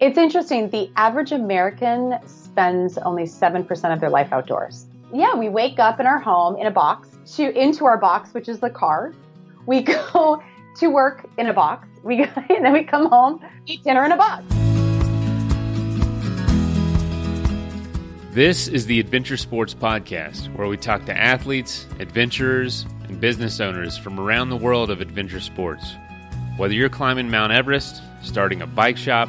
It's interesting. The average American spends only 7% of their life outdoors. Yeah, we wake up in our home in a box to into our box, which is the car. We go to work in a box. We and then we come home, eat dinner in a box. This is the Adventure Sports Podcast, where we talk to athletes, adventurers, and business owners from around the world of adventure sports. Whether you're climbing Mount Everest, starting a bike shop,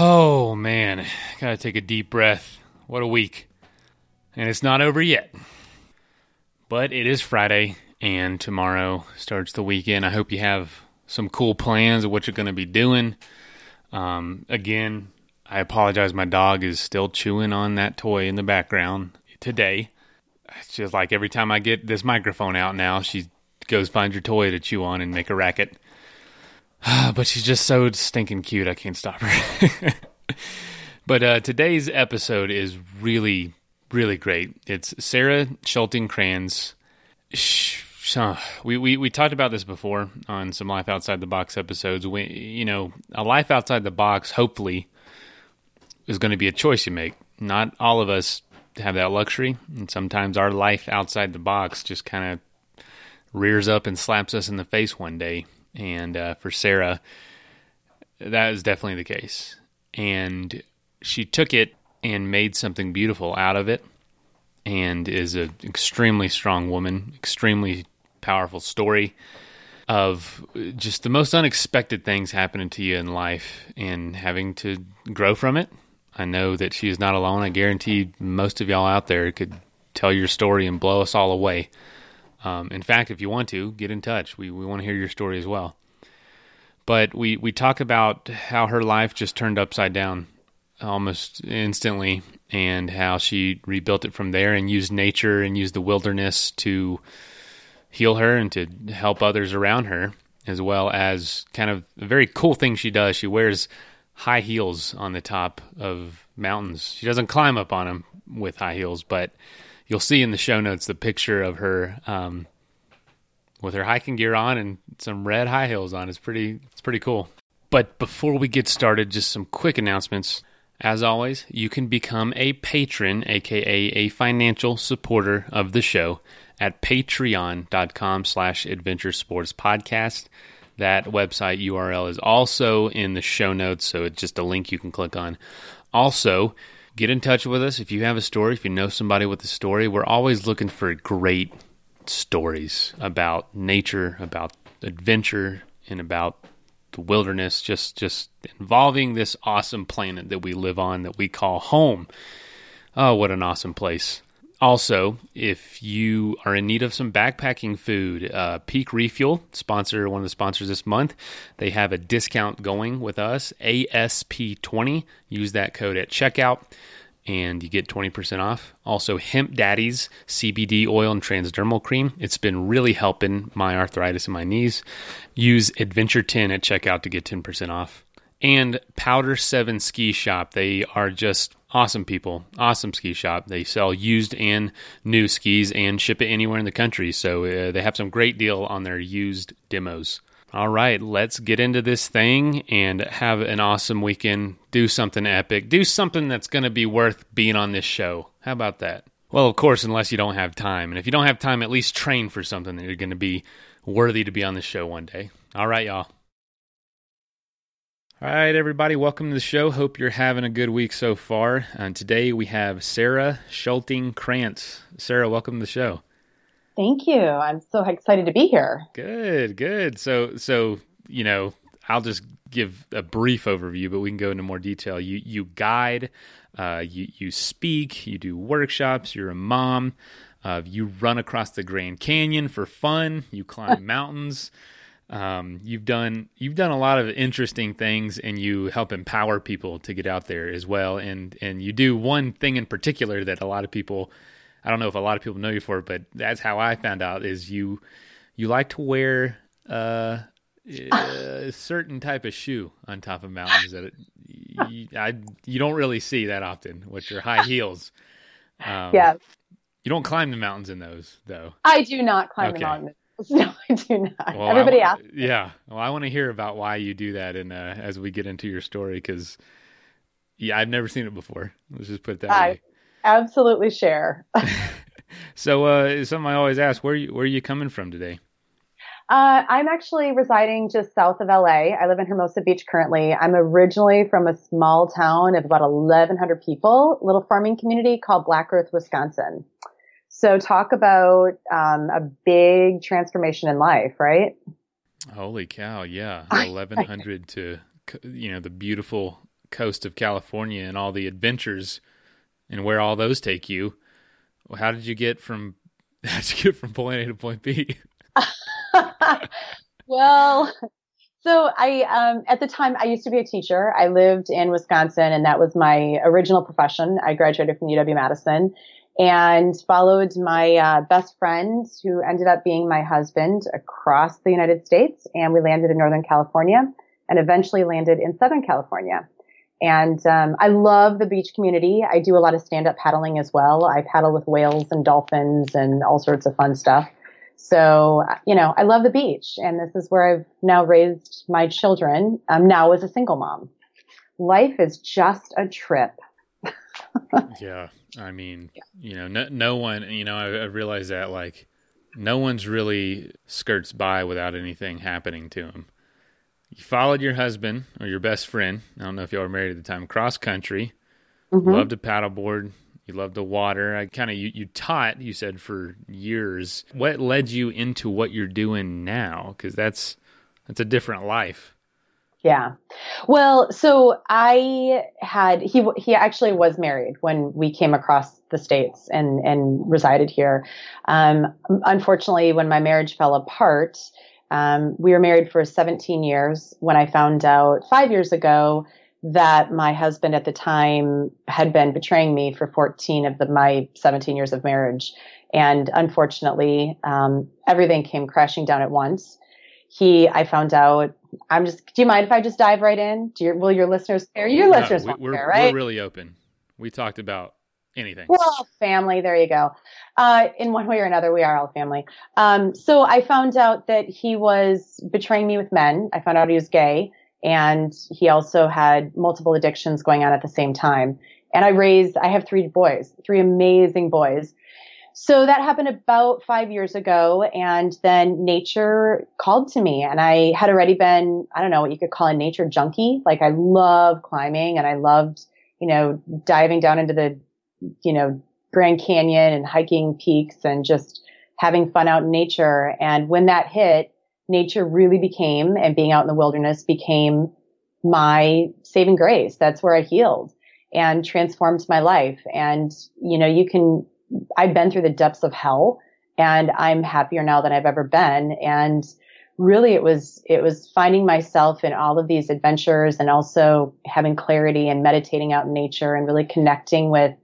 Oh man, gotta take a deep breath. What a week. And it's not over yet. But it is Friday, and tomorrow starts the weekend. I hope you have some cool plans of what you're to be doing. Um, again, I apologize. My dog is still chewing on that toy in the background today. It's just like every time I get this microphone out now, she goes find your toy to chew on and make a racket. but she's just so stinking cute. I can't stop her. but uh, today's episode is really, really great. It's Sarah Schulting Kranz. We, we we talked about this before on some life outside the box episodes. We, you know, a life outside the box, hopefully, is going to be a choice you make. Not all of us have that luxury, and sometimes our life outside the box just kind of rears up and slaps us in the face one day. And uh, for Sarah, that is definitely the case. And she took it and made something beautiful out of it, and is an extremely strong woman, extremely powerful story of just the most unexpected things happening to you in life and having to grow from it I know that she is not alone. I guarantee most of y'all out there could tell your story and blow us all away. Um, in fact, if you want to, get in touch. We, we want to hear your story as well. But we, we talk about how her life just turned upside down almost instantly and how she rebuilt it from there and used nature and used the wilderness to heal her and to help others around her, as well as kind of a very cool thing she does. She wears high heels on the top of mountains. She doesn't climb up on them with high heels, but you'll see in the show notes the picture of her um, with her hiking gear on and some red high heels on. It's pretty it's pretty cool. But before we get started, just some quick announcements. As always, you can become a patron, aka a financial supporter of the show at patreon.com slash adventure sports podcast. That website URL is also in the show notes, so it's just a link you can click on. Also, get in touch with us if you have a story, if you know somebody with a story. We're always looking for great stories about nature, about adventure, and about the wilderness, just just involving this awesome planet that we live on that we call home. Oh, what an awesome place. Also, if you are in need of some backpacking food, uh, Peak Refuel, sponsor one of the sponsors this month, they have a discount going with us, ASP20. Use that code at checkout and you get 20% off. Also, Hemp Daddy's CBD oil and transdermal cream. It's been really helping my arthritis in my knees. Use Adventure 10 at checkout to get 10% off. And Powder 7 Ski Shop. They are just awesome people, awesome ski shop. They sell used and new skis and ship it anywhere in the country. So uh, they have some great deal on their used demos. All right, let's get into this thing and have an awesome weekend. Do something epic. Do something that's going to be worth being on this show. How about that? Well, of course, unless you don't have time. And if you don't have time, at least train for something that you're going to be worthy to be on the show one day. All right, y'all. All right, everybody, welcome to the show. Hope you're having a good week so far. And today we have Sarah Schulting Kranz. Sarah, welcome to the show. Thank you. I'm so excited to be here. Good, good. So, so you know, I'll just give a brief overview, but we can go into more detail. You you guide, uh, you you speak, you do workshops. You're a mom. Uh, you run across the Grand Canyon for fun. You climb mountains. Um, you've done you've done a lot of interesting things, and you help empower people to get out there as well. And and you do one thing in particular that a lot of people, I don't know if a lot of people know you for, but that's how I found out is you you like to wear uh, a certain type of shoe on top of mountains that you, I, you don't really see that often, which are high heels. Um, yeah. You don't climb the mountains in those, though. I do not climb okay. the mountains. No, I do not. Well, Everybody asks. Yeah. Well, I want to hear about why you do that, and uh, as we get into your story, because yeah, I've never seen it before. Let's just put it that I way. Absolutely share. so, uh, something I always ask: where are you, where are you coming from today? Uh, I'm actually residing just south of LA. I live in Hermosa Beach currently. I'm originally from a small town of about 1,100 people, little farming community called Black Earth, Wisconsin. So talk about um, a big transformation in life, right? Holy cow! Yeah, 1,100 to you know the beautiful coast of California and all the adventures and where all those take you. How did you get from how did you get from point A to point B? well, so I, um, at the time, I used to be a teacher. I lived in Wisconsin, and that was my original profession. I graduated from UW Madison and followed my uh, best friend, who ended up being my husband, across the United States, and we landed in Northern California, and eventually landed in Southern California. And um, I love the beach community. I do a lot of stand-up paddling as well. I paddle with whales and dolphins and all sorts of fun stuff. So, you know, I love the beach and this is where I've now raised my children, um, now as a single mom. Life is just a trip. Yeah. I mean, yeah. you know, no, no one, you know, I, I realized that like no one's really skirts by without anything happening to them. You followed your husband or your best friend. I don't know if y'all were married at the time, cross country, mm-hmm. loved to paddleboard, you love the water. I kind of you, you taught, you said for years. What led you into what you're doing now? Because that's that's a different life. Yeah. Well, so I had he he actually was married when we came across the states and and resided here. Um, unfortunately, when my marriage fell apart, um, we were married for 17 years. When I found out five years ago that my husband at the time had been betraying me for 14 of the, my 17 years of marriage. And unfortunately, um, everything came crashing down at once. He, I found out, I'm just, do you mind if I just dive right in? Do your, will your listeners care? Your no, listeners we, we're, care, right? We're really open. We talked about anything. Well, family. There you go. Uh, in one way or another, we are all family. Um, so I found out that he was betraying me with men. I found out he was gay and he also had multiple addictions going on at the same time. And I raised, I have three boys, three amazing boys. So that happened about five years ago. And then nature called to me and I had already been, I don't know what you could call a nature junkie. Like I love climbing and I loved, you know, diving down into the, you know, Grand Canyon and hiking peaks and just having fun out in nature. And when that hit, nature really became and being out in the wilderness became my saving grace. That's where I healed and transformed my life. And, you know, you can, I've been through the depths of hell and I'm happier now than I've ever been. And really it was, it was finding myself in all of these adventures and also having clarity and meditating out in nature and really connecting with,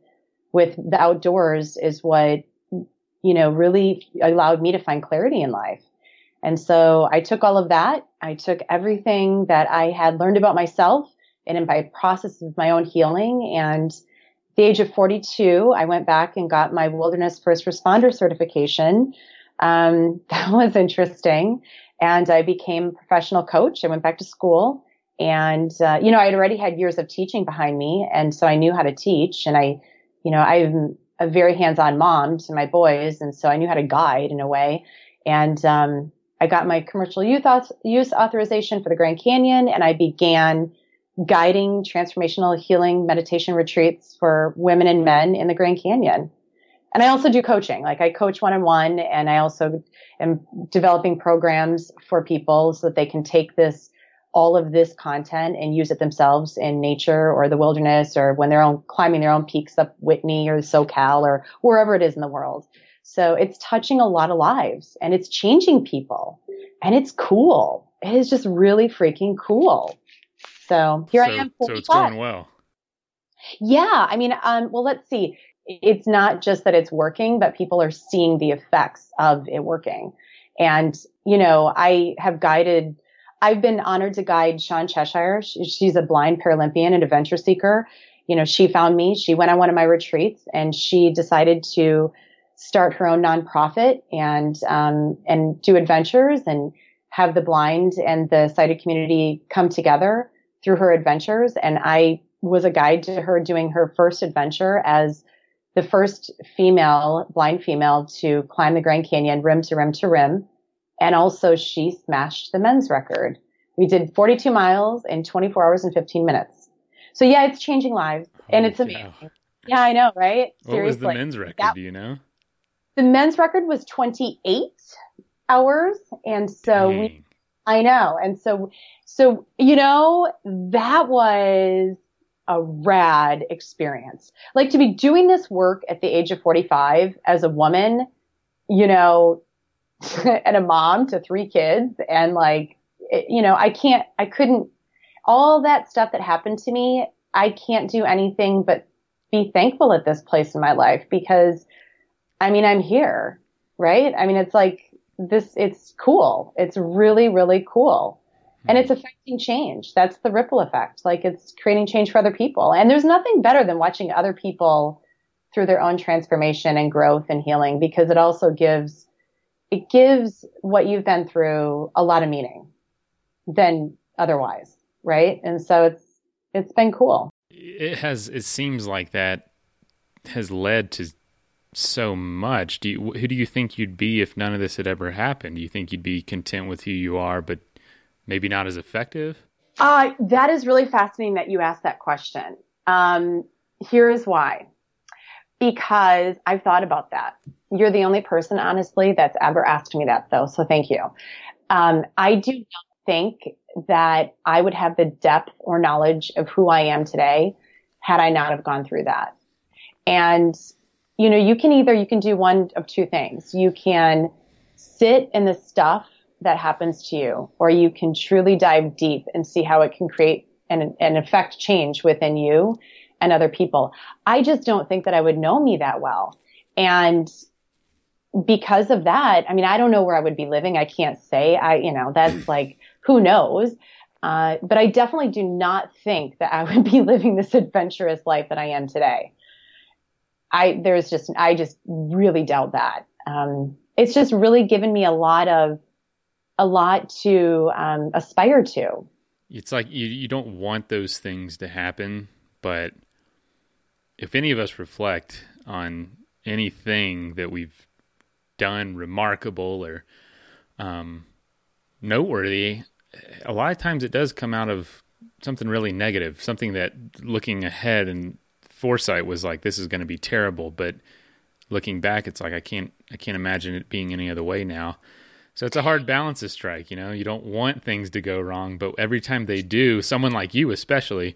with the outdoors is what, you know, really allowed me to find clarity in life. And so I took all of that. I took everything that I had learned about myself and in my process of my own healing. And the age of 42, I went back and got my wilderness first responder certification. Um, that was interesting. And I became a professional coach. I went back to school and, uh, you know, I had already had years of teaching behind me. And so I knew how to teach and I, you know, I'm a very hands-on mom to my boys. And so I knew how to guide in a way. And, um, I got my commercial youth use authorization for the Grand Canyon and I began guiding transformational healing meditation retreats for women and men in the Grand Canyon. And I also do coaching. Like I coach one on one and I also am developing programs for people so that they can take this, all of this content and use it themselves in nature or the wilderness or when they're on, climbing their own peaks up Whitney or SoCal or wherever it is in the world. So it's touching a lot of lives and it's changing people. and it's cool. It is just really freaking cool. So here so, I am. So it's going well. Yeah. I mean, um, well, let's see. It's not just that it's working, but people are seeing the effects of it working. And, you know, I have guided, I've been honored to guide Shawn Cheshire. She's a blind Paralympian and adventure seeker. You know, she found me. She went on one of my retreats and she decided to start her own nonprofit and, um, and do adventures and have the blind and the sighted community come together through her adventures. And I was a guide to her doing her first adventure as the first female, blind female to climb the Grand Canyon rim to rim to rim. And also she smashed the men's record. We did 42 miles in 24 hours and 15 minutes. So yeah, it's changing lives and it's amazing. Yeah. yeah, I know, right? Seriously. What was the men's record? That, do you know? The men's record was 28 hours. And so Dang. we, I know. And so, so, you know, that was a rad experience. Like to be doing this work at the age of 45 as a woman, you know, and a mom to three kids and like, it, you know, I can't, I couldn't, all that stuff that happened to me, I can't do anything but be thankful at this place in my life because I mean, I'm here, right? I mean, it's like this, it's cool. It's really, really cool and it's hmm. affecting change. That's the ripple effect. Like it's creating change for other people. And there's nothing better than watching other people through their own transformation and growth and healing because it also gives, it gives what you've been through a lot of meaning than otherwise. Right. And so it's, it's been cool. It has, it seems like that has led to so much. Do you, who do you think you'd be if none of this had ever happened? Do you think you'd be content with who you are, but maybe not as effective? Uh, that is really fascinating that you asked that question. Um, here is why. Because I've thought about that. You're the only person, honestly, that's ever asked me that, though. So thank you. Um, I do not think that I would have the depth or knowledge of who I am today had I not have gone through that. And, you know, you can either, you can do one of two things. You can sit in the stuff that happens to you, or you can truly dive deep and see how it can create and, and affect change within you and other people. I just don't think that I would know me that well. And because of that, I mean, I don't know where I would be living. I can't say. I, you know, that's like, who knows? Uh, but I definitely do not think that I would be living this adventurous life that I am today. I, there's just, I just really doubt that. Um, it's just really given me a lot of a lot to um, aspire to. It's like you, you don't want those things to happen, but if any of us reflect on anything that we've done remarkable or um, noteworthy, a lot of times it does come out of something really negative, something that looking ahead and foresight was like, this is going to be terrible. But looking back, it's like, I can't, I can't imagine it being any other way now. So it's a hard balance to strike, you know. You don't want things to go wrong, but every time they do, someone like you especially,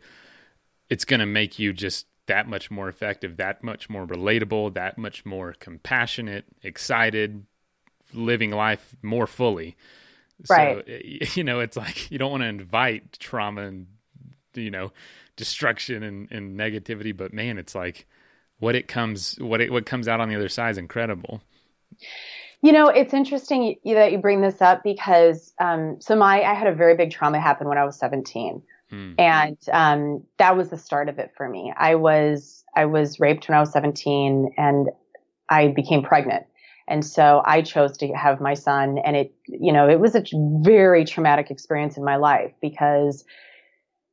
it's going to make you just that much more effective, that much more relatable, that much more compassionate, excited, living life more fully. Right. Eh, so, you know, it's like you don't want to invite trauma and, you know, destruction and, and negativity, but man, it's like what it comes, what it, what comes out on the other side is incredible. You know, it's interesting that you bring this up because, um, so my, I had a very big trauma happen when I was 17. Hmm. And, um, that was the start of it for me. I was, I was raped when I was 17 and I became pregnant. And so I chose to have my son and it, you know, it was a very traumatic experience in my life because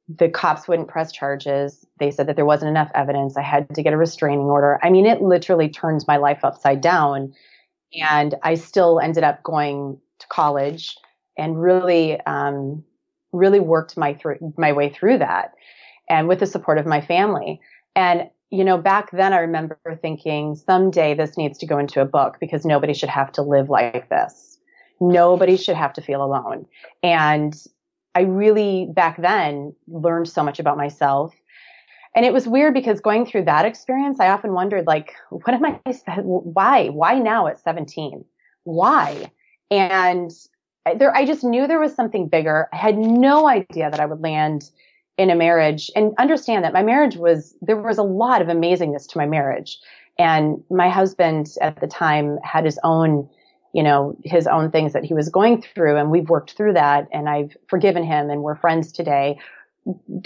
the cops wouldn't press charges. They said that there wasn't enough evidence. I had to get a restraining order. I mean, it literally turns my life upside down and I still ended up going to college and really, um, really worked my through my way through that, and with the support of my family. And you know, back then I remember thinking someday this needs to go into a book because nobody should have to live like this. Nobody should have to feel alone. And I really back then learned so much about myself and it was weird because going through that experience, I often wondered, like, what am I, why, why now at 17? Why? And there, I just knew there was something bigger. I had no idea that I would land in a marriage and understand that my marriage was, there was a lot of amazingness to my marriage. And my husband at the time had his own, you know, his own things that he was going through. And we've worked through that and I've forgiven him and we're friends today.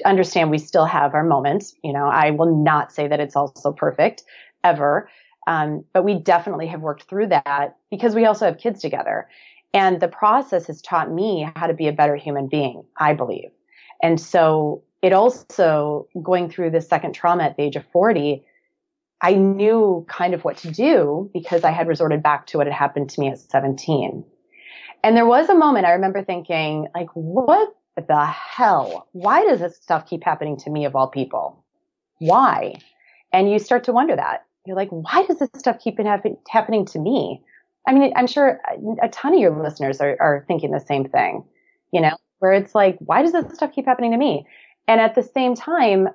Understand we still have our moments. You know, I will not say that it's also perfect ever. Um, but we definitely have worked through that because we also have kids together. And the process has taught me how to be a better human being, I believe. And so it also going through the second trauma at the age of 40, I knew kind of what to do because I had resorted back to what had happened to me at 17. And there was a moment I remember thinking, like, what the hell? Why does this stuff keep happening to me of all people? Why? And you start to wonder that. You're like, why does this stuff keep happen- happening to me? I mean, I'm sure a ton of your listeners are, are thinking the same thing, you know, where it's like, why does this stuff keep happening to me? And at the same time,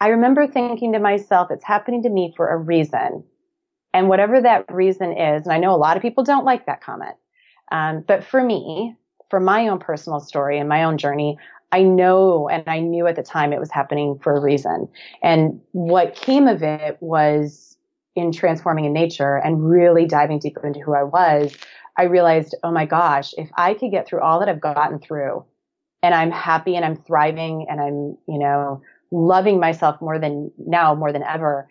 I remember thinking to myself, it's happening to me for a reason. And whatever that reason is, and I know a lot of people don't like that comment. Um, but for me, for my own personal story and my own journey, I know and I knew at the time it was happening for a reason. And what came of it was in transforming in nature and really diving deeper into who I was, I realized, oh my gosh, if I could get through all that I've gotten through and I'm happy and I'm thriving and I'm, you know, loving myself more than now, more than ever,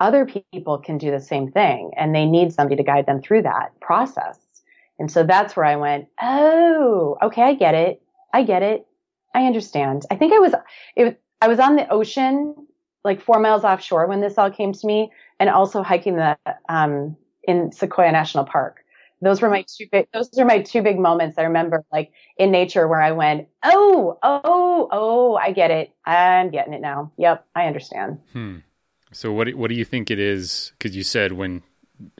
other people can do the same thing and they need somebody to guide them through that process. And so that's where I went, oh, okay, I get it. I get it. I understand. I think I was, it, I was on the ocean, like four miles offshore when this all came to me and also hiking the, um, in Sequoia National Park. Those were my two big, those are my two big moments I remember like in nature where I went, oh, oh, oh, I get it. I'm getting it now. Yep. I understand. Hmm. So what, what do you think it is? Cause you said when,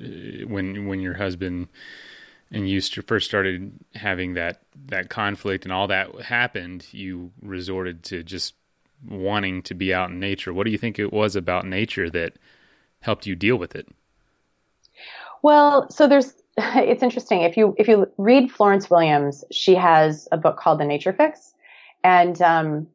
uh, when, when your husband, and you first started having that that conflict and all that happened, you resorted to just wanting to be out in nature. What do you think it was about nature that helped you deal with it? Well, so there's it's interesting. If you if you read Florence Williams, she has a book called The Nature Fix, and um,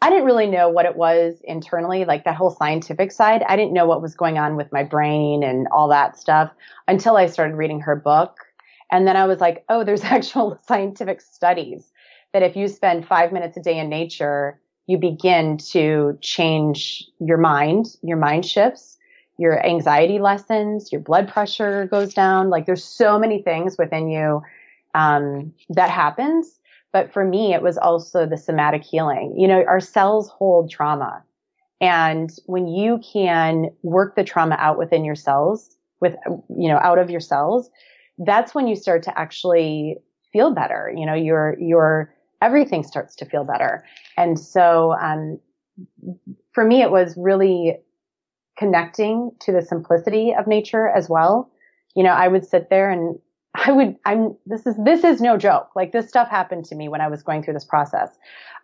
I didn't really know what it was internally, like that whole scientific side. I didn't know what was going on with my brain and all that stuff until I started reading her book and then I was like, oh, there's actual scientific studies that if you spend five minutes a day in nature, you begin to change your mind, your mind shifts, your anxiety lessens, your blood pressure goes down. Like there's so many things within you um, that happens. But for me, it was also the somatic healing. You know, our cells hold trauma. And when you can work the trauma out within your cells, with, you know, out of your cells, that's when you start to actually feel better. You know, your, your, everything starts to feel better. And so, um, for me, it was really connecting to the simplicity of nature as well. You know, I would sit there and I would, I'm, this is, this is no joke. Like this stuff happened to me when I was going through this process.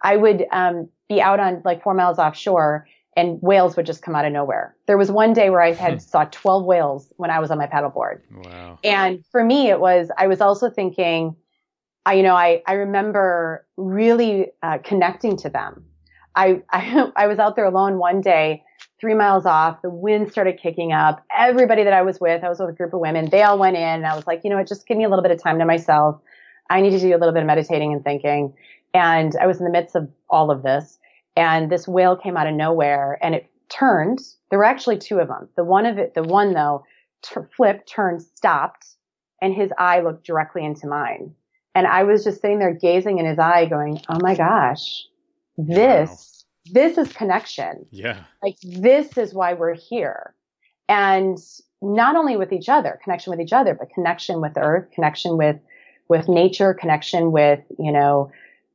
I would, um, be out on like four miles offshore and whales would just come out of nowhere. There was one day where I had saw 12 whales when I was on my paddleboard. Wow. And for me, it was, I was also thinking, I, you know, I, I remember really uh, connecting to them. I, I, I was out there alone one day, three miles off. The wind started kicking up. Everybody that I was with, I was with a group of women. They all went in and I was like, you know what, just give me a little bit of time to myself. I need to do a little bit of meditating and thinking. And I was in the midst of all of this and this whale came out of nowhere and it turned. There were actually two of them. The one of it, the one though, t- flipped, turned, stopped, and his eye looked directly into mine. And I was just sitting there gazing in his eye going, Oh my gosh, this, wow. This is connection. Yeah. Like this is why we're here. And not only with each other, connection with each other, but connection with earth, connection with, with nature, connection with, you know,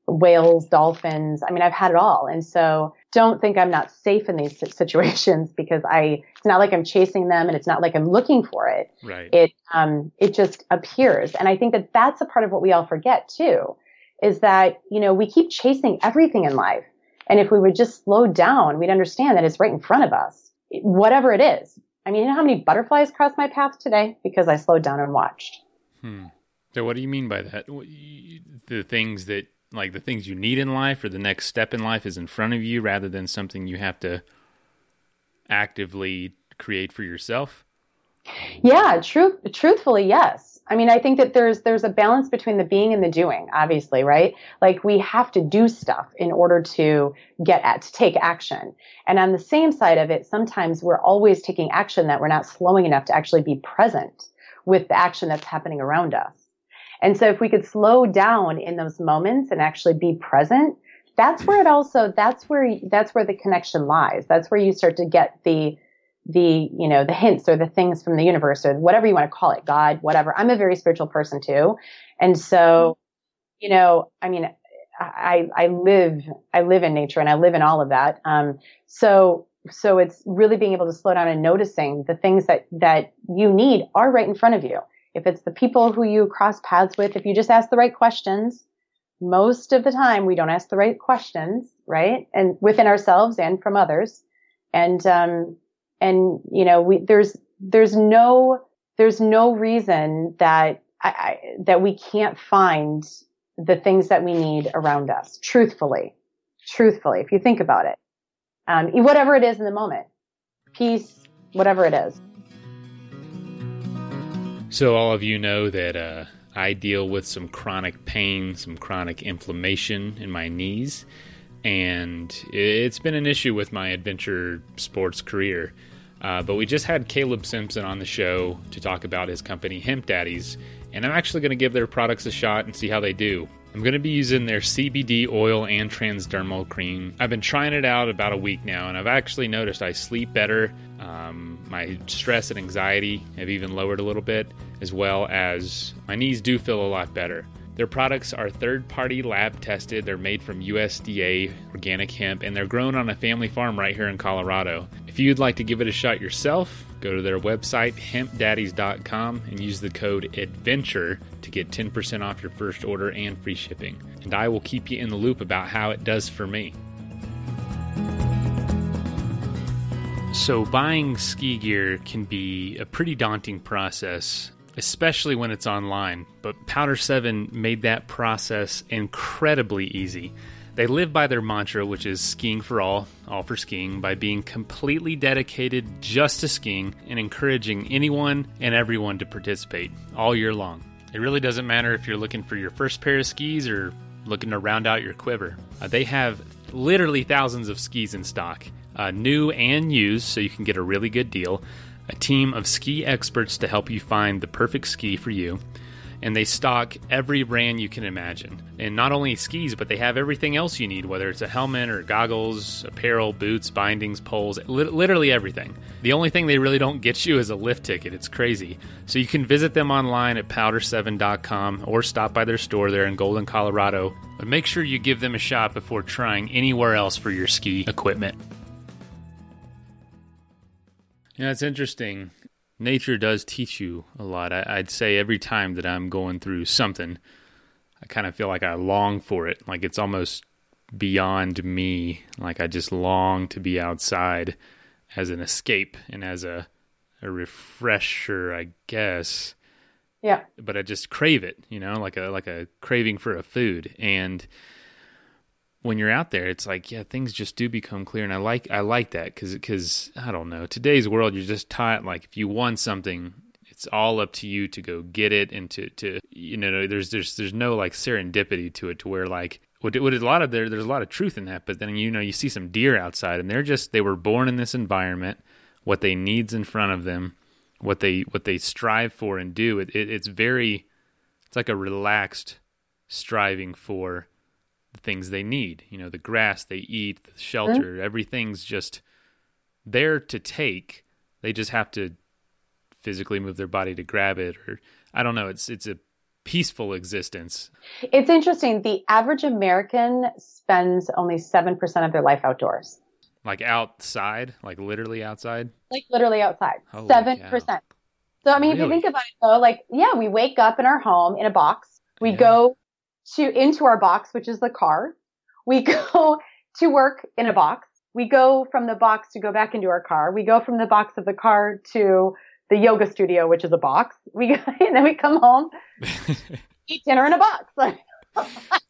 whales, dolphins. I mean, I've had it all. And so don't think I'm not safe in these situations because I, it's not like I'm chasing them and it's not like I'm looking for it. Right. It, um, it just appears. And I think that that's a part of what we all forget too, is that, you know, we keep chasing everything in life. And if we would just slow down, we'd understand that it's right in front of us, whatever it is. I mean, you know how many butterflies crossed my path today because I slowed down and watched. Hmm. So, what do you mean by that? The things that, like, the things you need in life or the next step in life is in front of you rather than something you have to actively create for yourself? Yeah, truth, truthfully, yes. I mean, I think that there's there's a balance between the being and the doing, obviously, right? Like we have to do stuff in order to get at to take action. And on the same side of it, sometimes we're always taking action that we're not slowing enough to actually be present with the action that's happening around us. And so if we could slow down in those moments and actually be present, that's where it also that's where that's where the connection lies. That's where you start to get the the you know the hints or the things from the universe or whatever you want to call it god whatever. I'm a very spiritual person too. And so you know i mean i i live i live in nature and i live in all of that. Um so so it's really being able to slow down and noticing the things that that you need are right in front of you. If it's the people who you cross paths with if you just ask the right questions most of the time we don't ask the right questions right? And within ourselves and from others. And um and you know we there's there's no there's no reason that I, I, that we can't find the things that we need around us truthfully truthfully if you think about it. Um, whatever it is in the moment peace whatever it is. So all of you know that uh, i deal with some chronic pain some chronic inflammation in my knees and it's been an issue with my adventure sports career uh, but we just had Caleb Simpson on the show to talk about his company, Hemp Daddies, and I'm actually going to give their products a shot and see how they do. I'm going to be using their CBD oil and transdermal cream. I've been trying it out about a week now, and I've actually noticed I sleep better. Um, my stress and anxiety have even lowered a little bit, as well as my knees do feel a lot better. Their products are third party lab tested. They're made from USDA organic hemp and they're grown on a family farm right here in Colorado. If you'd like to give it a shot yourself, go to their website, hempdaddies.com, and use the code ADVENTURE to get 10% off your first order and free shipping. And I will keep you in the loop about how it does for me. So, buying ski gear can be a pretty daunting process especially when it's online. But Powder 7 made that process incredibly easy. They live by their mantra, which is skiing for all, all for skiing, by being completely dedicated just to skiing and encouraging anyone and everyone to participate all year long. It really doesn't matter if you're looking for your first pair of skis or looking to round out your quiver. Uh, they have literally thousands of skis in stock, uh, new and used, so you can get a really good deal a team of ski experts to help you find the perfect ski for you. And they stock every brand you can imagine. And not only skis, but they have everything else you need, whether it's a helmet or goggles, apparel, boots, bindings, poles, li- literally everything. The only thing they really don't get you is a lift ticket. It's crazy. So you can visit them online at powder7.com or stop by their store there in Golden, Colorado. But make sure you give them a shot before trying anywhere else for your ski equipment. Yeah, it's interesting. Nature does teach you a lot. I, would say every time that I'm going through something, I kind of feel like I long for it. Like it's almost beyond me. Like I just long to be outside as an escape and as a a refresher, I guess. Yeah. But I just crave it, you know, like a like a craving for a food. And when you're out there, it's like yeah, things just do become clear, and I like I like that because because I don't know today's world you're just taught like if you want something, it's all up to you to go get it and to to you know there's there's there's no like serendipity to it to where like what what a lot of there there's a lot of truth in that, but then you know you see some deer outside and they're just they were born in this environment, what they needs in front of them, what they what they strive for and do. It, it it's very it's like a relaxed striving for the things they need. You know, the grass they eat, the shelter, mm-hmm. everything's just there to take. They just have to physically move their body to grab it or I don't know, it's it's a peaceful existence. It's interesting. The average American spends only 7% of their life outdoors. Like outside, like literally outside? Like literally outside. Holy 7%. Cow. So I mean, really? if you think about it though, like yeah, we wake up in our home in a box. We yeah. go to into our box, which is the car. We go to work in a box. We go from the box to go back into our car. We go from the box of the car to the yoga studio, which is a box. We and then we come home, eat dinner in a box.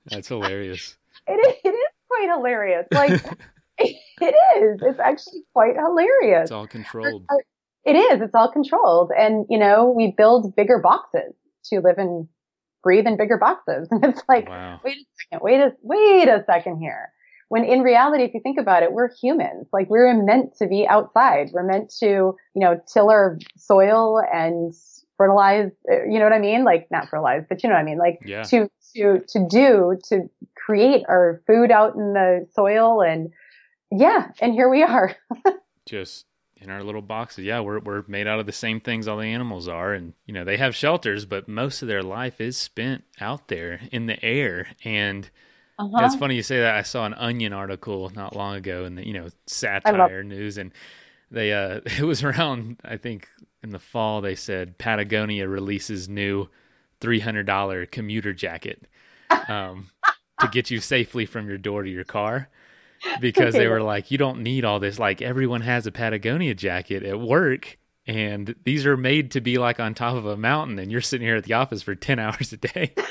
That's hilarious. It is, it is quite hilarious. Like it is. It's actually quite hilarious. It's all uh, controlled. Uh, it is. It's all controlled, and you know we build bigger boxes to live in, breathe in bigger boxes, and it's like, wow. wait a second, wait a wait a second here. When in reality, if you think about it, we're humans. Like we're meant to be outside. We're meant to, you know, till our soil and fertilize. Uh, you know what I mean? Like not fertilize, but you know what I mean? Like yeah. to to to do to create our food out in the soil and yeah, and here we are. Just in our little boxes. Yeah, we're we're made out of the same things all the animals are, and you know they have shelters, but most of their life is spent out there in the air, and uh-huh. It's funny you say that. I saw an Onion article not long ago in the you know satire love- news, and they uh it was around I think in the fall they said Patagonia releases new three hundred dollar commuter jacket um, to get you safely from your door to your car because they were like you don't need all this like everyone has a Patagonia jacket at work and these are made to be like on top of a mountain and you're sitting here at the office for 10 hours a day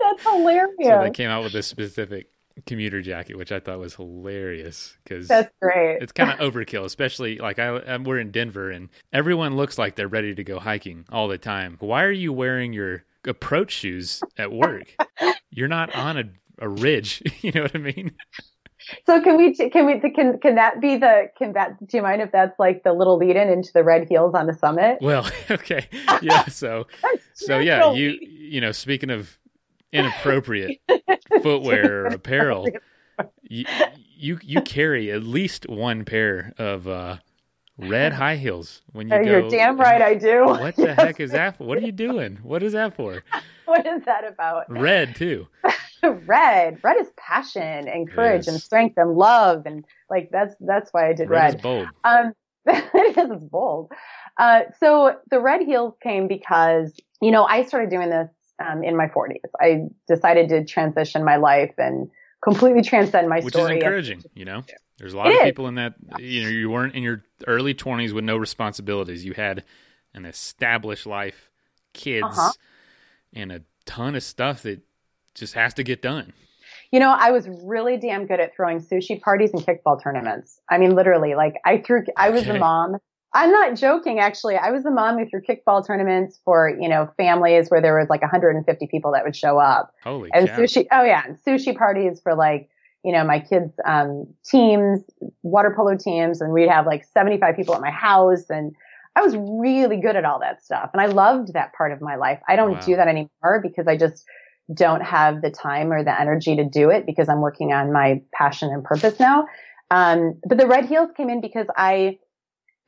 That's hilarious. So they came out with a specific commuter jacket, which I thought was hilarious because that's great. It's kind of overkill, especially like I we're in Denver and everyone looks like they're ready to go hiking all the time. Why are you wearing your approach shoes at work? You're not on a, a ridge. You know what I mean? So can we can we can can that be the can that do you mind if that's like the little lead in into the red heels on the summit? Well, okay, yeah. So so yeah, you you know speaking of inappropriate footwear or apparel, you, you, you carry at least one pair of uh, red high heels when you uh, go. You're damn right, I do. What the yes. heck is that? For? What are you doing? What is that for? What is that about? Red too. red, red is passion and courage yes. and strength and love and like that's that's why I did red. Red is bold. Um, because it is bold. Uh, so the red heels came because you know I started doing this um, in my 40s. I decided to transition my life and completely transcend my Which story. Which is encouraging, you know? There's a lot it of people in that, you know, you weren't in your early 20s with no responsibilities. You had an established life, kids, uh-huh. and a ton of stuff that just has to get done. You know, I was really damn good at throwing sushi parties and kickball tournaments. I mean, literally, like I threw, I was okay. the mom I'm not joking, actually. I was the mom who threw kickball tournaments for, you know, families where there was like 150 people that would show up. Holy And cow. sushi, oh yeah, and sushi parties for like, you know, my kids' um, teams, water polo teams, and we'd have like 75 people at my house. And I was really good at all that stuff. And I loved that part of my life. I don't wow. do that anymore because I just don't have the time or the energy to do it because I'm working on my passion and purpose now. Um, but the red heels came in because I,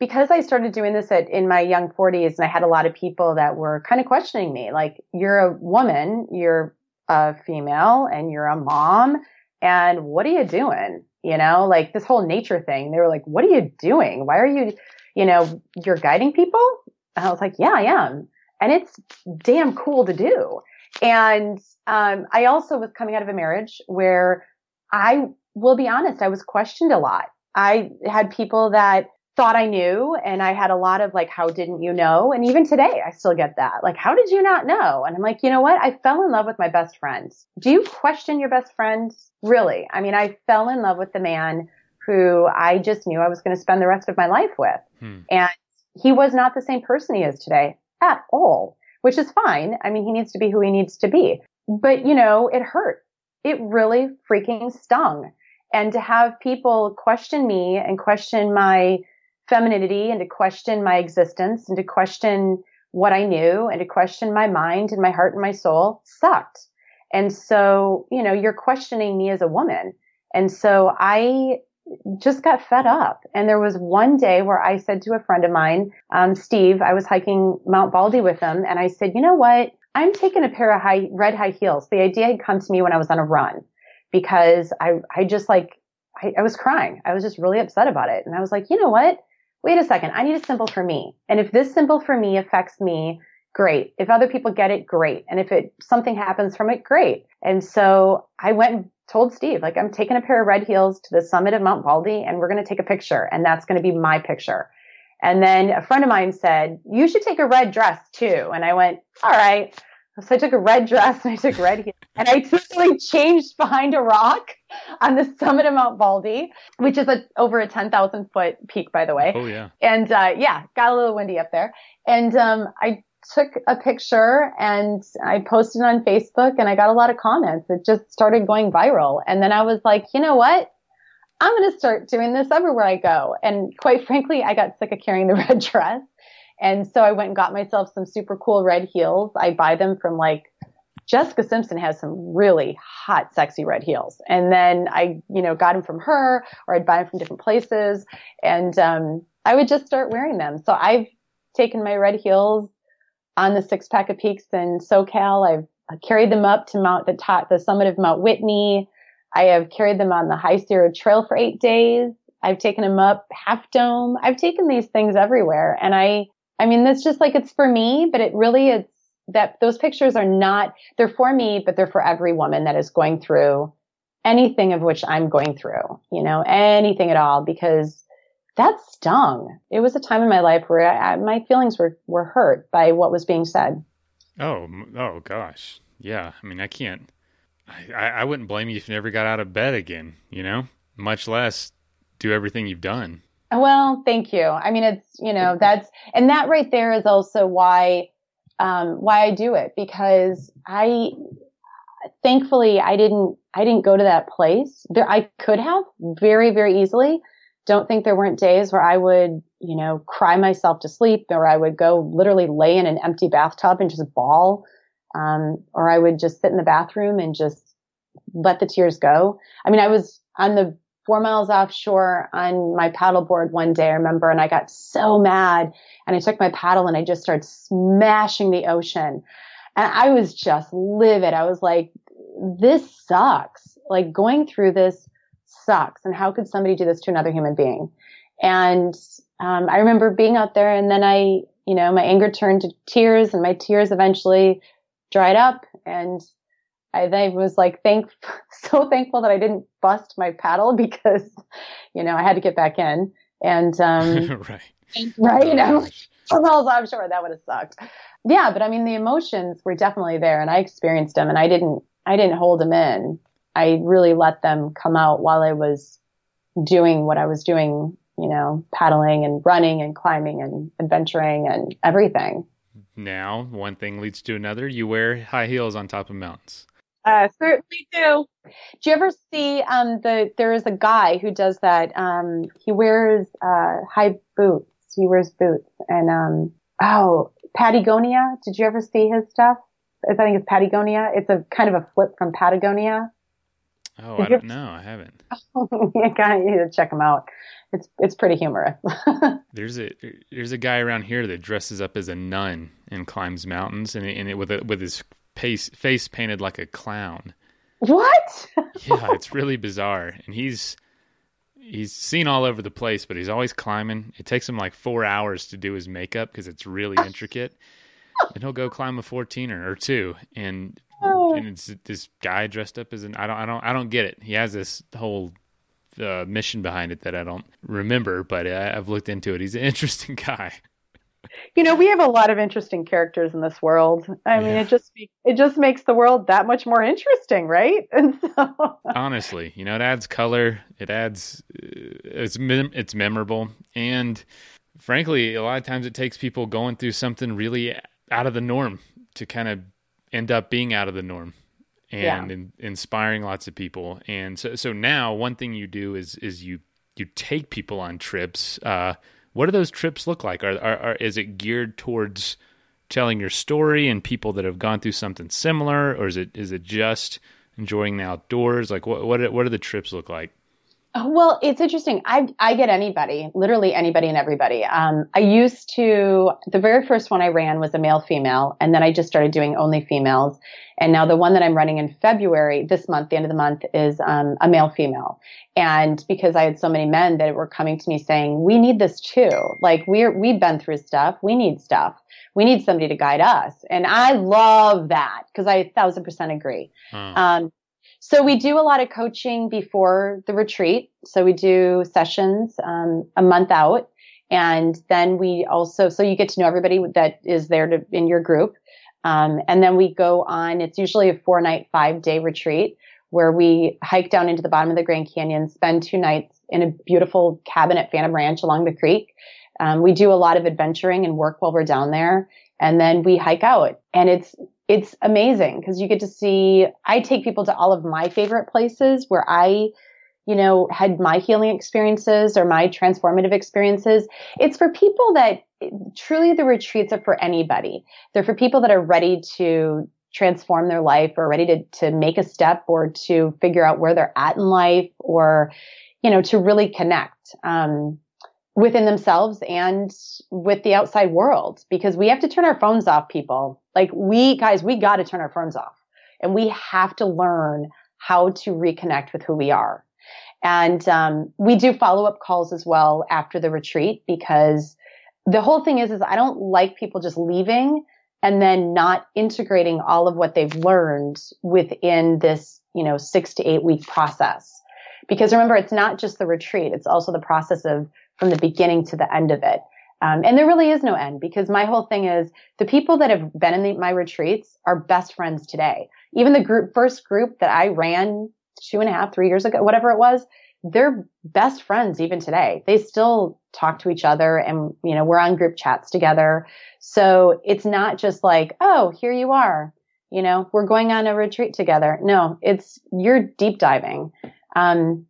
because I started doing this at, in my young 40s and I had a lot of people that were kind of questioning me, like, you're a woman, you're a female and you're a mom and what are you doing? You know, like this whole nature thing. They were like, what are you doing? Why are you, you know, you're guiding people? And I was like, yeah, I am. And it's damn cool to do. And, um, I also was coming out of a marriage where I will be honest, I was questioned a lot. I had people that thought I knew and I had a lot of like, how didn't you know? And even today I still get that. Like, how did you not know? And I'm like, you know what? I fell in love with my best friend. Do you question your best friend? Really? I mean, I fell in love with the man who I just knew I was going to spend the rest of my life with. Hmm. And he was not the same person he is today at all, which is fine. I mean, he needs to be who he needs to be. But you know, it hurt. It really freaking stung. And to have people question me and question my femininity and to question my existence and to question what I knew and to question my mind and my heart and my soul sucked. And so, you know, you're questioning me as a woman. And so I just got fed up. And there was one day where I said to a friend of mine, um, Steve, I was hiking Mount Baldy with him and I said, you know what? I'm taking a pair of high, red high heels. The idea had come to me when I was on a run because I, I just like, I, I was crying. I was just really upset about it. And I was like, you know what? Wait a second, I need a symbol for me. And if this symbol for me affects me, great. If other people get it, great. And if it something happens from it, great. And so I went and told Steve, like, I'm taking a pair of red heels to the summit of Mount Baldy and we're going to take a picture and that's going to be my picture. And then a friend of mine said, you should take a red dress too. And I went, all right. So I took a red dress and I took red heels and I totally changed behind a rock on the summit of Mount Baldy, which is a, over a 10,000 foot peak, by the way. Oh yeah. And, uh, yeah, got a little windy up there. And, um, I took a picture and I posted on Facebook and I got a lot of comments. It just started going viral. And then I was like, you know what? I'm going to start doing this everywhere I go. And quite frankly, I got sick of carrying the red dress. And so I went and got myself some super cool red heels. I buy them from like Jessica Simpson has some really hot, sexy red heels. And then I, you know, got them from her or I'd buy them from different places and, um, I would just start wearing them. So I've taken my red heels on the six pack of peaks in SoCal. I've carried them up to Mount, the top, the summit of Mount Whitney. I have carried them on the High Sierra Trail for eight days. I've taken them up Half Dome. I've taken these things everywhere. And I, I mean, that's just like it's for me, but it really, it's that those pictures are not, they're for me, but they're for every woman that is going through anything of which I'm going through, you know, anything at all, because that stung. It was a time in my life where I, my feelings were, were hurt by what was being said. Oh, oh gosh. Yeah. I mean, I can't, I, I wouldn't blame you if you never got out of bed again, you know, much less do everything you've done. Well, thank you. I mean, it's, you know, that's, and that right there is also why, um, why I do it because I, thankfully I didn't, I didn't go to that place there. I could have very, very easily. Don't think there weren't days where I would, you know, cry myself to sleep or I would go literally lay in an empty bathtub and just bawl. Um, or I would just sit in the bathroom and just let the tears go. I mean, I was on the four miles offshore on my paddleboard one day, I remember, and I got so mad and I took my paddle and I just started smashing the ocean. And I was just livid. I was like, this sucks. Like going through this sucks. And how could somebody do this to another human being? And um, I remember being out there and then I, you know, my anger turned to tears and my tears eventually dried up and I, I was like thank so thankful that I didn't bust my paddle because you know I had to get back in. And um right. right? Oh, I'm like well I'm sure that would have sucked. Yeah but I mean the emotions were definitely there and I experienced them and I didn't I didn't hold them in. I really let them come out while I was doing what I was doing you know paddling and running and climbing and adventuring and everything. Now one thing leads to another. You wear high heels on top of mountains uh, certainly do. Do you ever see um, the? There is a guy who does that. Um, he wears uh, high boots. He wears boots, and um, oh, Patagonia. Did you ever see his stuff? I think it's Patagonia. It's a kind of a flip from Patagonia. Oh, Did I don't know. I haven't. you need to check him out. It's it's pretty humorous. there's a there's a guy around here that dresses up as a nun and climbs mountains, and, and it, with a, with his face face painted like a clown. What? yeah, it's really bizarre, and he's he's seen all over the place, but he's always climbing. It takes him like four hours to do his makeup because it's really intricate. and he'll go climb a 14er or two, and oh. and it's this guy dressed up as an I don't I don't I don't get it. He has this whole uh, mission behind it that I don't remember, but I, I've looked into it. He's an interesting guy you know, we have a lot of interesting characters in this world. I yeah. mean, it just it just makes the world that much more interesting, right? And so, honestly, you know, it adds color. It adds uh, it's it's memorable, and frankly, a lot of times it takes people going through something really out of the norm to kind of end up being out of the norm and yeah. in, inspiring lots of people. And so, so now one thing you do is is you you take people on trips. Uh, what do those trips look like? Are, are, are, is it geared towards telling your story and people that have gone through something similar, or is it is it just enjoying the outdoors? Like what what what do the trips look like? Oh, well, it's interesting. I I get anybody, literally anybody and everybody. Um, I used to the very first one I ran was a male female, and then I just started doing only females. And now the one that I'm running in February this month, the end of the month, is um, a male female. And because I had so many men that were coming to me saying, "We need this too. Like we're we've been through stuff. We need stuff. We need somebody to guide us." And I love that because I a thousand percent agree. Hmm. Um, so we do a lot of coaching before the retreat. So we do sessions um, a month out, And then we also, so you get to know everybody that is there to, in your group. Um, and then we go on, it's usually a four night, five day retreat where we hike down into the bottom of the Grand Canyon, spend two nights in a beautiful cabin at Phantom Ranch along the creek. Um, we do a lot of adventuring and work while we're down there. And then we hike out and it's, it's amazing because you get to see, I take people to all of my favorite places where I, you know, had my healing experiences or my transformative experiences. It's for people that truly the retreats are for anybody. They're for people that are ready to transform their life or ready to, to make a step or to figure out where they're at in life or, you know, to really connect, um, within themselves and with the outside world because we have to turn our phones off people. Like we guys, we got to turn our phones off and we have to learn how to reconnect with who we are. And, um, we do follow up calls as well after the retreat because the whole thing is, is I don't like people just leaving and then not integrating all of what they've learned within this, you know, six to eight week process. Because remember, it's not just the retreat. It's also the process of from the beginning to the end of it. Um, and there really is no end because my whole thing is the people that have been in the, my retreats are best friends today. Even the group, first group that I ran two and a half, three years ago, whatever it was, they're best friends even today. They still talk to each other and, you know, we're on group chats together. So it's not just like, oh, here you are. You know, we're going on a retreat together. No, it's, you're deep diving. Um,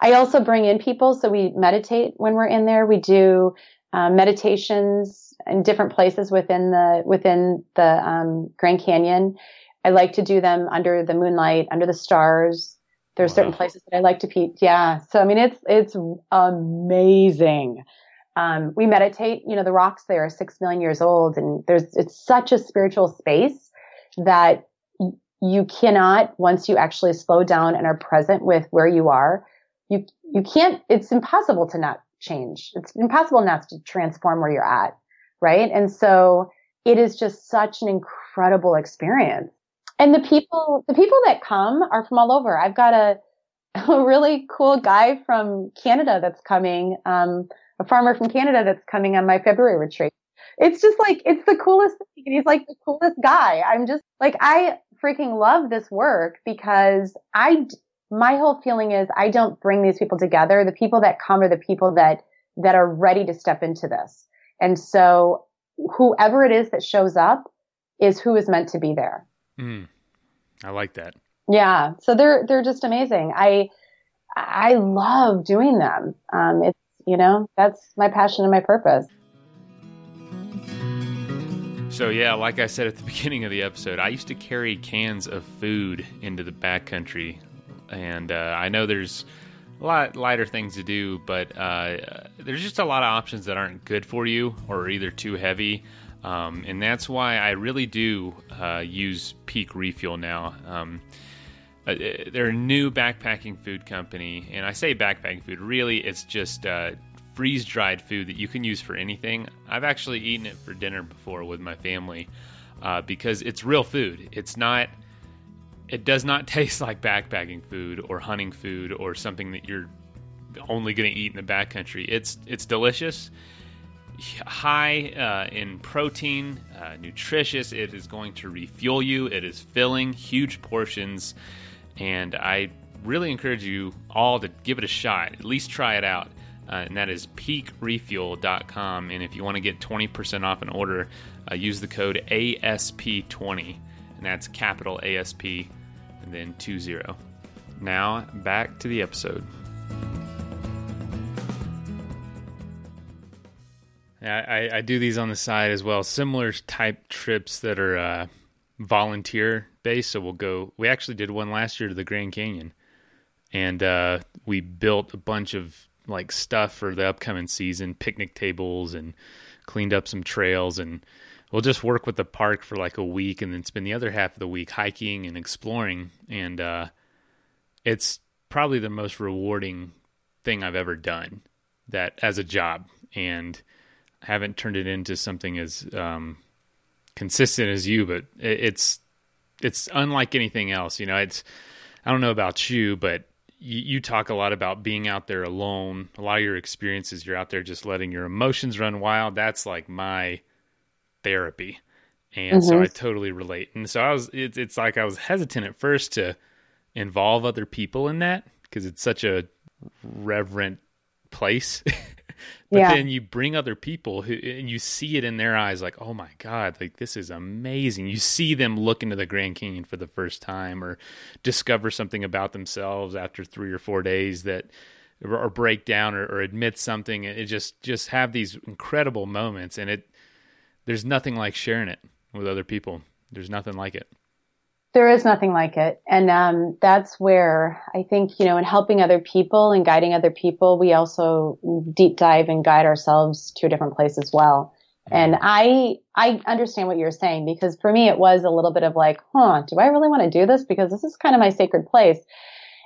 I also bring in people. So we meditate when we're in there. We do uh, meditations in different places within the, within the, um, Grand Canyon. I like to do them under the moonlight, under the stars, there's wow. certain places that I like to peek. Yeah. So, I mean, it's, it's amazing. Um, we meditate, you know, the rocks there are six million years old and there's, it's such a spiritual space that you cannot, once you actually slow down and are present with where you are, you, you can't, it's impossible to not change. It's impossible not to transform where you're at. Right. And so it is just such an incredible experience. And the people, the people that come are from all over. I've got a, a really cool guy from Canada that's coming, um, a farmer from Canada that's coming on my February retreat. It's just like, it's the coolest thing. He's like the coolest guy. I'm just like, I freaking love this work because I, my whole feeling is I don't bring these people together. The people that come are the people that, that are ready to step into this. And so whoever it is that shows up is who is meant to be there. Mm, I like that. Yeah. So they're, they're just amazing. I, I love doing them. Um, it's, you know, that's my passion and my purpose. So yeah, like I said at the beginning of the episode, I used to carry cans of food into the backcountry, and uh, I know there's a lot lighter things to do, but uh, there's just a lot of options that aren't good for you or either too heavy. Um, and that's why I really do uh, use Peak Refuel now. Um, uh, they're a new backpacking food company, and I say backpacking food. Really, it's just uh, freeze dried food that you can use for anything. I've actually eaten it for dinner before with my family uh, because it's real food. It's not. It does not taste like backpacking food or hunting food or something that you're only going to eat in the backcountry. It's it's delicious high uh, in protein, uh, nutritious. It is going to refuel you. It is filling huge portions, and I really encourage you all to give it a shot. At least try it out. Uh, and that is peakrefuel.com. And if you want to get 20% off an order, uh, use the code ASP20, and that's capital ASP and then 20. Now, back to the episode. I, I do these on the side as well. Similar type trips that are uh, volunteer based. So we'll go. We actually did one last year to the Grand Canyon, and uh, we built a bunch of like stuff for the upcoming season, picnic tables, and cleaned up some trails. And we'll just work with the park for like a week, and then spend the other half of the week hiking and exploring. And uh, it's probably the most rewarding thing I've ever done that as a job. And I haven't turned it into something as um, consistent as you, but it, it's it's unlike anything else. You know, it's I don't know about you, but you talk a lot about being out there alone. A lot of your experiences, you're out there just letting your emotions run wild. That's like my therapy. And mm-hmm. so I totally relate. And so I was, it's, it's like I was hesitant at first to involve other people in that because it's such a reverent place. but yeah. then you bring other people who and you see it in their eyes like oh my god like this is amazing you see them look into the grand canyon for the first time or discover something about themselves after three or four days that or break down or, or admit something it just just have these incredible moments and it there's nothing like sharing it with other people there's nothing like it there is nothing like it. And um, that's where I think, you know, in helping other people and guiding other people, we also deep dive and guide ourselves to a different place as well. And mm-hmm. I, I understand what you're saying because for me, it was a little bit of like, huh, do I really want to do this? Because this is kind of my sacred place.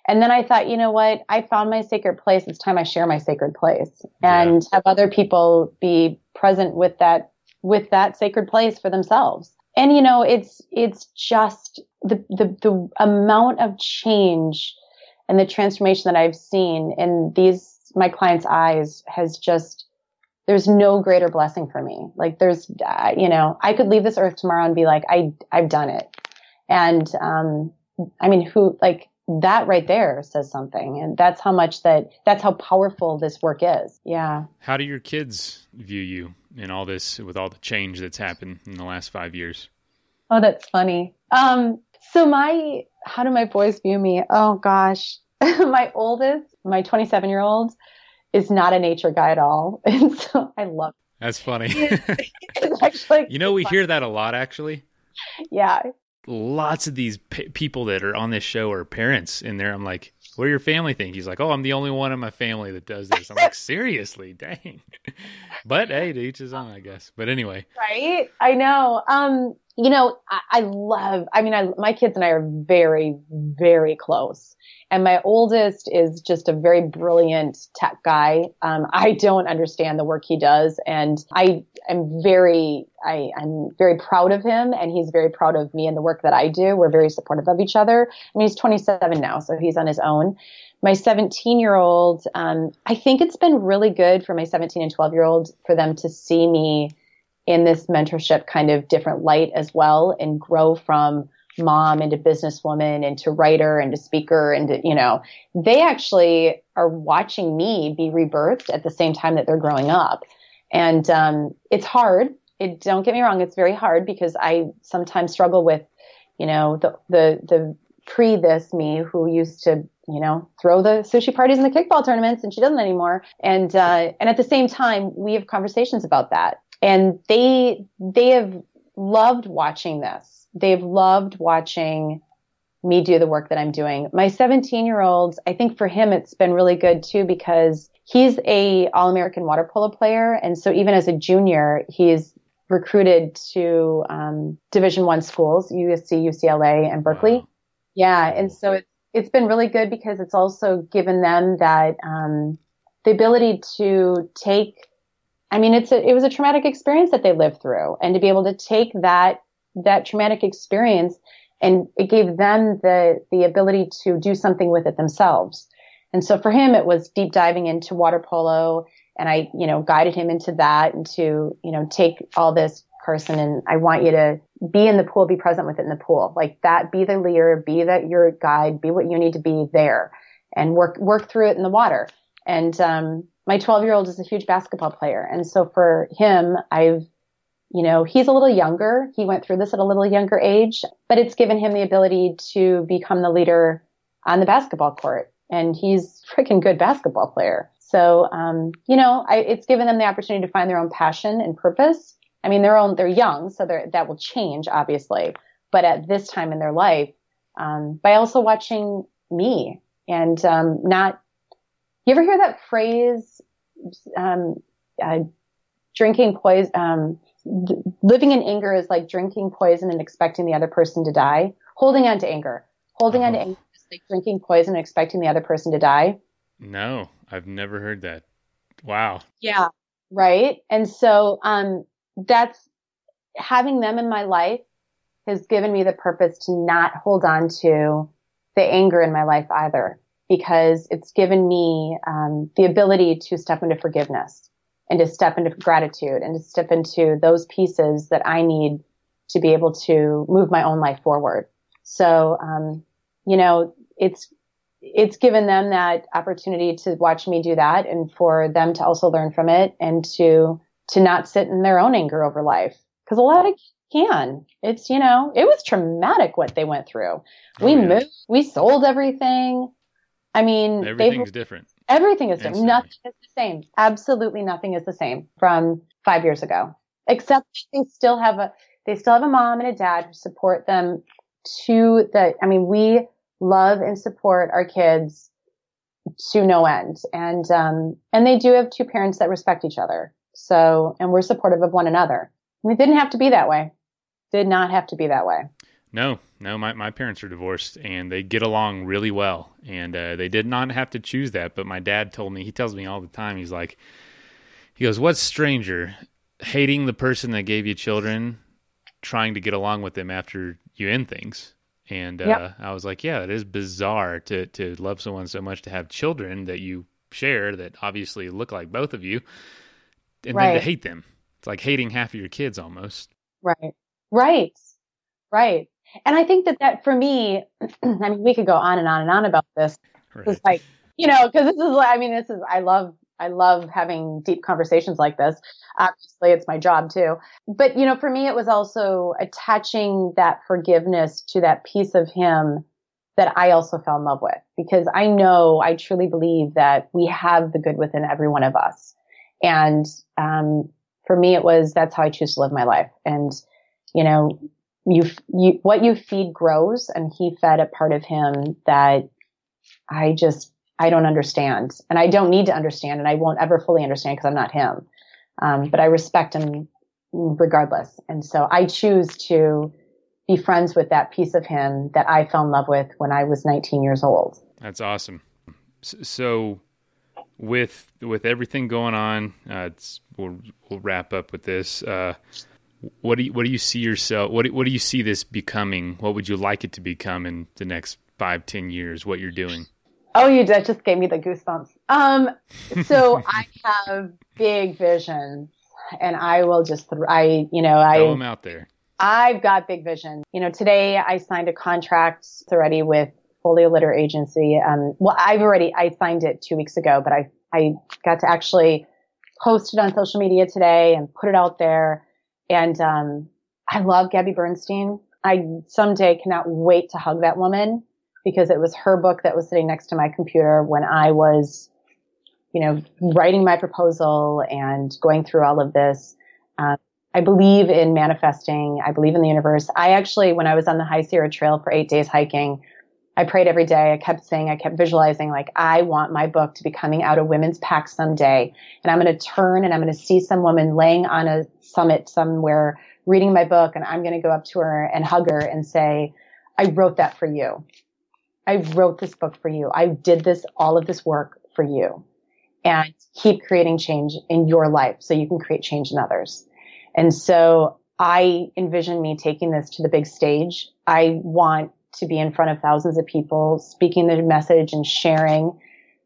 And then I thought, you know what? I found my sacred place. It's time I share my sacred place and yeah. have other people be present with that, with that sacred place for themselves and you know, it's, it's just the, the, the amount of change and the transformation that I've seen in these, my clients' eyes has just, there's no greater blessing for me. Like there's, uh, you know, I could leave this earth tomorrow and be like, I, I've done it. And, um, I mean, who, like, that right there says something. And that's how much that, that's how powerful this work is. Yeah. How do your kids view you in all this with all the change that's happened in the last five years? Oh, that's funny. Um, so my, how do my boys view me? Oh gosh. my oldest, my 27 year old is not a nature guy at all. And so I love it. That's funny. it's actually, you know, we hear that a lot actually. Yeah lots of these p- people that are on this show are parents in there. I'm like, what do your family think? He's like, oh, I'm the only one in my family that does this. I'm like, seriously, dang. but hey, to each his own, I guess. But anyway, right? I know. Um, you know, I, I love. I mean, I, my kids and I are very, very close. And my oldest is just a very brilliant tech guy. Um, I don't understand the work he does, and I am very, I, I'm very proud of him, and he's very proud of me and the work that I do. We're very supportive of each other. I mean, he's 27 now, so he's on his own. My 17 year old, um, I think it's been really good for my 17 and 12 year old for them to see me in this mentorship kind of different light as well, and grow from mom into businesswoman into writer into speaker and you know they actually are watching me be rebirthed at the same time that they're growing up and um, it's hard. It don't get me wrong it's very hard because i sometimes struggle with you know the the the pre this me who used to you know throw the sushi parties and the kickball tournaments and she doesn't anymore. And uh, and at the same time we have conversations about that. And they they have loved watching this. They've loved watching me do the work that I'm doing. My 17 year old, I think for him, it's been really good too because he's a all American water polo player. And so even as a junior, he's recruited to, um, division one schools, USC, UCLA and Berkeley. Wow. Yeah. And so it's, it's been really good because it's also given them that, um, the ability to take I mean, it's a, it was a traumatic experience that they lived through and to be able to take that that traumatic experience and it gave them the, the ability to do something with it themselves. And so for him, it was deep diving into water polo and I, you know, guided him into that and to, you know, take all this Carson and I want you to be in the pool, be present with it in the pool. Like that, be the leader, be that your guide, be what you need to be there and work, work through it in the water. And, um, my 12 year old is a huge basketball player. And so for him, I've you know, he's a little younger. He went through this at a little younger age, but it's given him the ability to become the leader on the basketball court. And he's freaking good basketball player. So, um, you know, I, it's given them the opportunity to find their own passion and purpose. I mean, they're own, they're young, so they're, that will change, obviously. But at this time in their life, um, by also watching me and, um, not, you ever hear that phrase, um, uh, drinking poison, um, living in anger is like drinking poison and expecting the other person to die. Holding on to anger. Holding on to uh-huh. anger like drinking poison and expecting the other person to die. No, I've never heard that. Wow. Yeah. Right. And so, um, that's having them in my life has given me the purpose to not hold on to the anger in my life either. because it's given me um, the ability to step into forgiveness and to step into gratitude and to step into those pieces that I need to be able to move my own life forward. So, um, you know, it's it's given them that opportunity to watch me do that and for them to also learn from it and to to not sit in their own anger over life. Because a lot of can. It's you know it was traumatic what they went through. Oh, we yeah. moved we sold everything. I mean everything's different. Everything is different. Nothing is the same. Absolutely nothing is the same from five years ago. Except they still have a they still have a mom and a dad who support them to the i mean we love and support our kids to no end. And, um, and they do have two parents that respect each other. So, and we're supportive of one another. It didn't have to be that way. Did not have to be that way. No, no, my, my parents are divorced and they get along really well. And uh, they did not have to choose that. But my dad told me, he tells me all the time, he's like, he goes, What's stranger? Hating the person that gave you children, trying to get along with them after you end things, and uh, yep. I was like, yeah, it is bizarre to to love someone so much to have children that you share that obviously look like both of you, and right. then to hate them. It's like hating half of your kids almost. Right. Right. Right. And I think that that for me, I mean, we could go on and on and on about this. Right. It's like, you know, because this is, I mean, this is, I love I love having deep conversations like this. Obviously, it's my job too. But, you know, for me, it was also attaching that forgiveness to that piece of him that I also fell in love with because I know, I truly believe that we have the good within every one of us. And, um, for me, it was, that's how I choose to live my life. And, you know, you, you, what you feed grows and he fed a part of him that I just I don't understand and I don't need to understand and I won't ever fully understand because I'm not him. Um, but I respect him regardless. And so I choose to be friends with that piece of him that I fell in love with when I was 19 years old. That's awesome. So with, with everything going on, uh, we'll, we'll wrap up with this. Uh, what do you, what do you see yourself? What, what do you see this becoming? What would you like it to become in the next five, ten years? What you're doing? Oh, you that just gave me the goosebumps. Um, so I have big visions, and I will just I you know I throw them out there. I've got big visions. You know, today I signed a contract already with Folio Literary Agency. Um, well, I've already I signed it two weeks ago, but I I got to actually post it on social media today and put it out there. And um, I love Gabby Bernstein. I someday cannot wait to hug that woman because it was her book that was sitting next to my computer when I was, you know, writing my proposal and going through all of this. Um, I believe in manifesting. I believe in the universe. I actually, when I was on the High Sierra Trail for eight days hiking, I prayed every day. I kept saying, I kept visualizing, like, I want my book to be coming out of women's pack someday. And I'm going to turn and I'm going to see some woman laying on a summit somewhere reading my book. And I'm going to go up to her and hug her and say, I wrote that for you. I wrote this book for you. I did this, all of this work for you and keep creating change in your life so you can create change in others. And so I envision me taking this to the big stage. I want to be in front of thousands of people speaking the message and sharing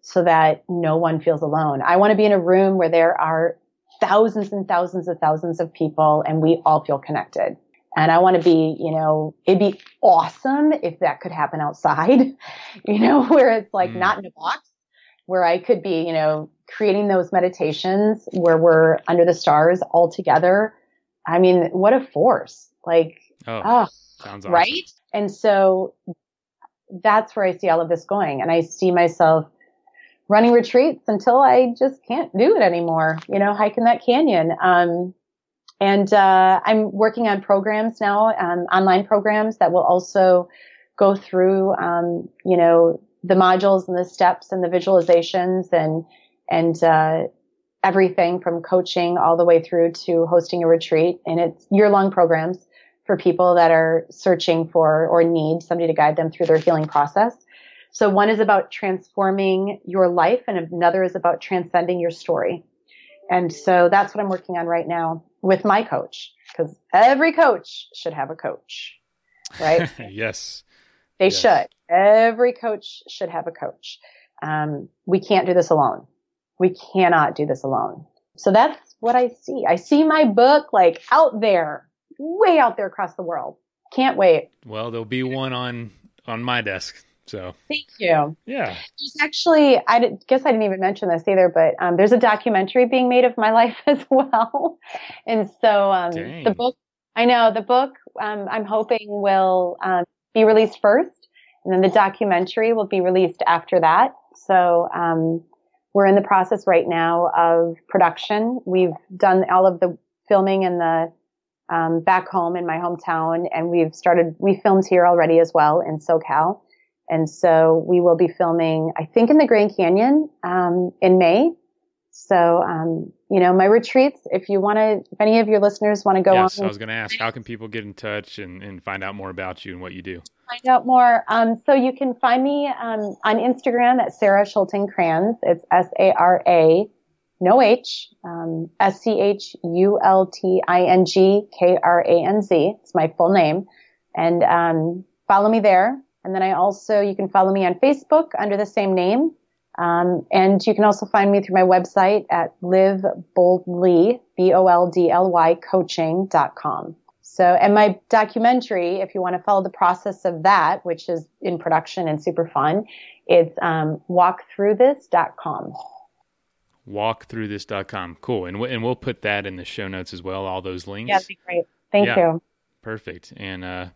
so that no one feels alone. I want to be in a room where there are thousands and thousands of thousands of people and we all feel connected. And I want to be, you know, it'd be awesome if that could happen outside, you know, where it's like mm. not in a box, where I could be, you know, creating those meditations where we're under the stars all together. I mean, what a force. Like, oh, oh sounds awesome. right? And so that's where I see all of this going. And I see myself running retreats until I just can't do it anymore, you know, hiking that canyon. Um, and uh, I'm working on programs now, um, online programs that will also go through, um, you know, the modules and the steps and the visualizations and and uh, everything from coaching all the way through to hosting a retreat. And it's year long programs for people that are searching for or need somebody to guide them through their healing process. So one is about transforming your life and another is about transcending your story. And so that's what I'm working on right now with my coach because every coach should have a coach, right? yes. They Yes. should. Every coach should have a coach. Um, we can't do this alone. We cannot do this alone. So that's what I see. I see my book like out there, way out there across the world. Can't wait. Well, there'll be one on on my desk. So Thank you. yeah. There's actually, I did, guess I didn't even mention this either, but um, there's a documentary being made of my life as well. And so um, the book, I know the book, um, I'm hoping will um, be released first, and then the documentary will be released after that. So um, we're in the process right now of production. We've done all of the filming in the um, back home in my hometown, and we've started. We filmed here already as well in SoCal. And so we will be filming, I think, in the Grand Canyon um, in May. So, um, you know, my retreats, if you want to, if any of your listeners want to go yes, on I was going to ask, how can people get in touch and, and find out more about you and what you do? find out more, um, so you can find me um, on Instagram at Sarah Schulting Kranz. It's S A R A, no H, um, S C H U L T I N G K R A N Z. It's my full name. And um, follow me there. And then I also, you can follow me on Facebook under the same name. Um, and you can also find me through my website at live boldly, B-O-L-D-L-Y coaching.com. So, and my documentary, if you want to follow the process of that, which is in production and super fun, it's, um, walkthroughthis.com. Walkthroughthis.com. Cool. And, we, and we'll put that in the show notes as well, all those links. Yeah, that'd be great. Thank Yeah. you. Perfect. And uh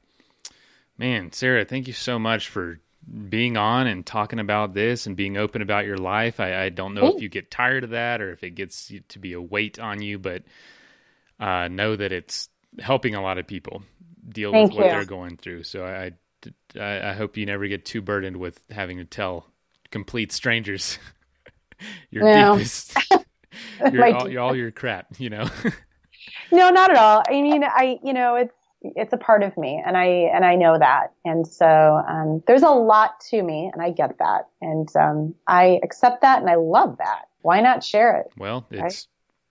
man, Sarah, thank you so much for being on and talking about this and being open about your life. I, I don't know if you get tired of that or if it gets to be a weight on you, but uh, know that it's helping a lot of people deal Thank with what you. they're going through. So I, I, I hope you never get too burdened with having to tell complete strangers your No. deepest, your, all, your, all your crap, you know? No, not at all. I mean, I, you know, it's, it's a part of me and I, and I know that. And so, um, there's a lot to me and I get that. And, um, I accept that and I love that. Why not share it? Well, it's Right.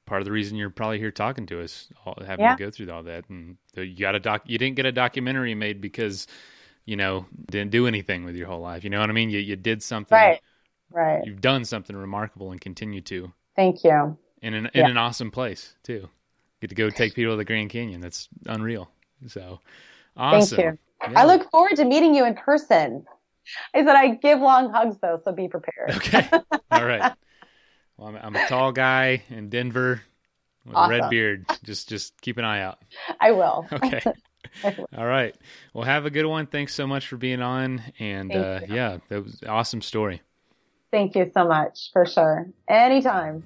part of the reason you're probably here talking to us, all, having Yeah. to go through all that. And you got a doc. You didn't get a documentary made because you know didn't do anything with your whole life. You know what I mean? You you did something. Right. Right. You've done something remarkable and continue to Thank you. in an in Yeah. an awesome place too. Get to go take people to the Grand Canyon. That's unreal. So awesome. Thank you. Yeah. I look forward to meeting you in person. I said I give long hugs though, so be prepared. Okay. All right. Well, I'm, I'm a tall guy in Denver with a red beard. Just just keep an eye out. I will. Okay. All right. Well, have a good one. Thanks so much for being on. And uh, yeah, that was an awesome story. Thank you so much for sure. Anytime.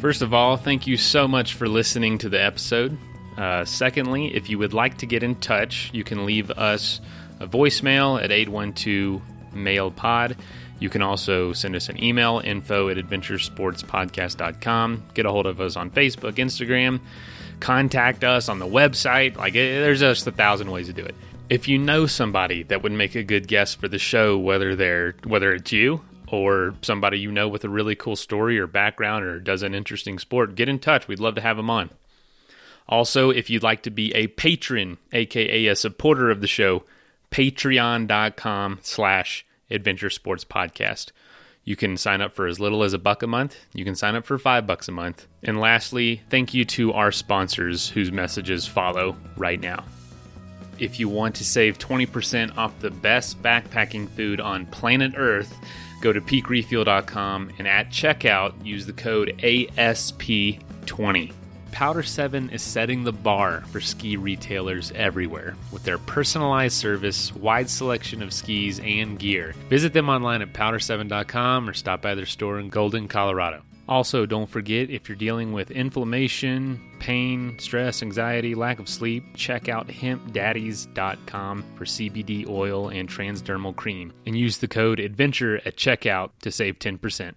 First of all, thank you so much for listening to the episode. Uh, secondly, if you would like to get in touch, you can leave us a voicemail at 812 mail pod. You can also send us an email, info at adventuresportspodcast.com. Get a hold of us on Facebook, Instagram. Contact us on the website. Like, eh, there's just a thousand ways to do it. If you know somebody that would make a good guest for the show, whether they're whether it's you or somebody you know with a really cool story or background or does an interesting sport, get in touch. We'd love to have them on. Also, if you'd like to be a patron, aka a supporter of the show, patreon.com slash adventure sports podcast. You can sign up for as little as a buck a month. You can sign up for five bucks a month. And lastly, thank you to our sponsors whose messages follow right now. If you want to save 20% off the best backpacking food on planet Earth, go to peakrefuel.com and at checkout use the code ASP20. Powder 7 is setting the bar for ski retailers everywhere with their personalized service, wide selection of skis and gear. Visit them online at powder7.com or stop by their store in Golden, Colorado. Also, don't forget if you're dealing with inflammation, pain, stress, anxiety, lack of sleep, check out hempdaddies.com for CBD oil and transdermal cream and use the code ADVENTURE at checkout to save 10%.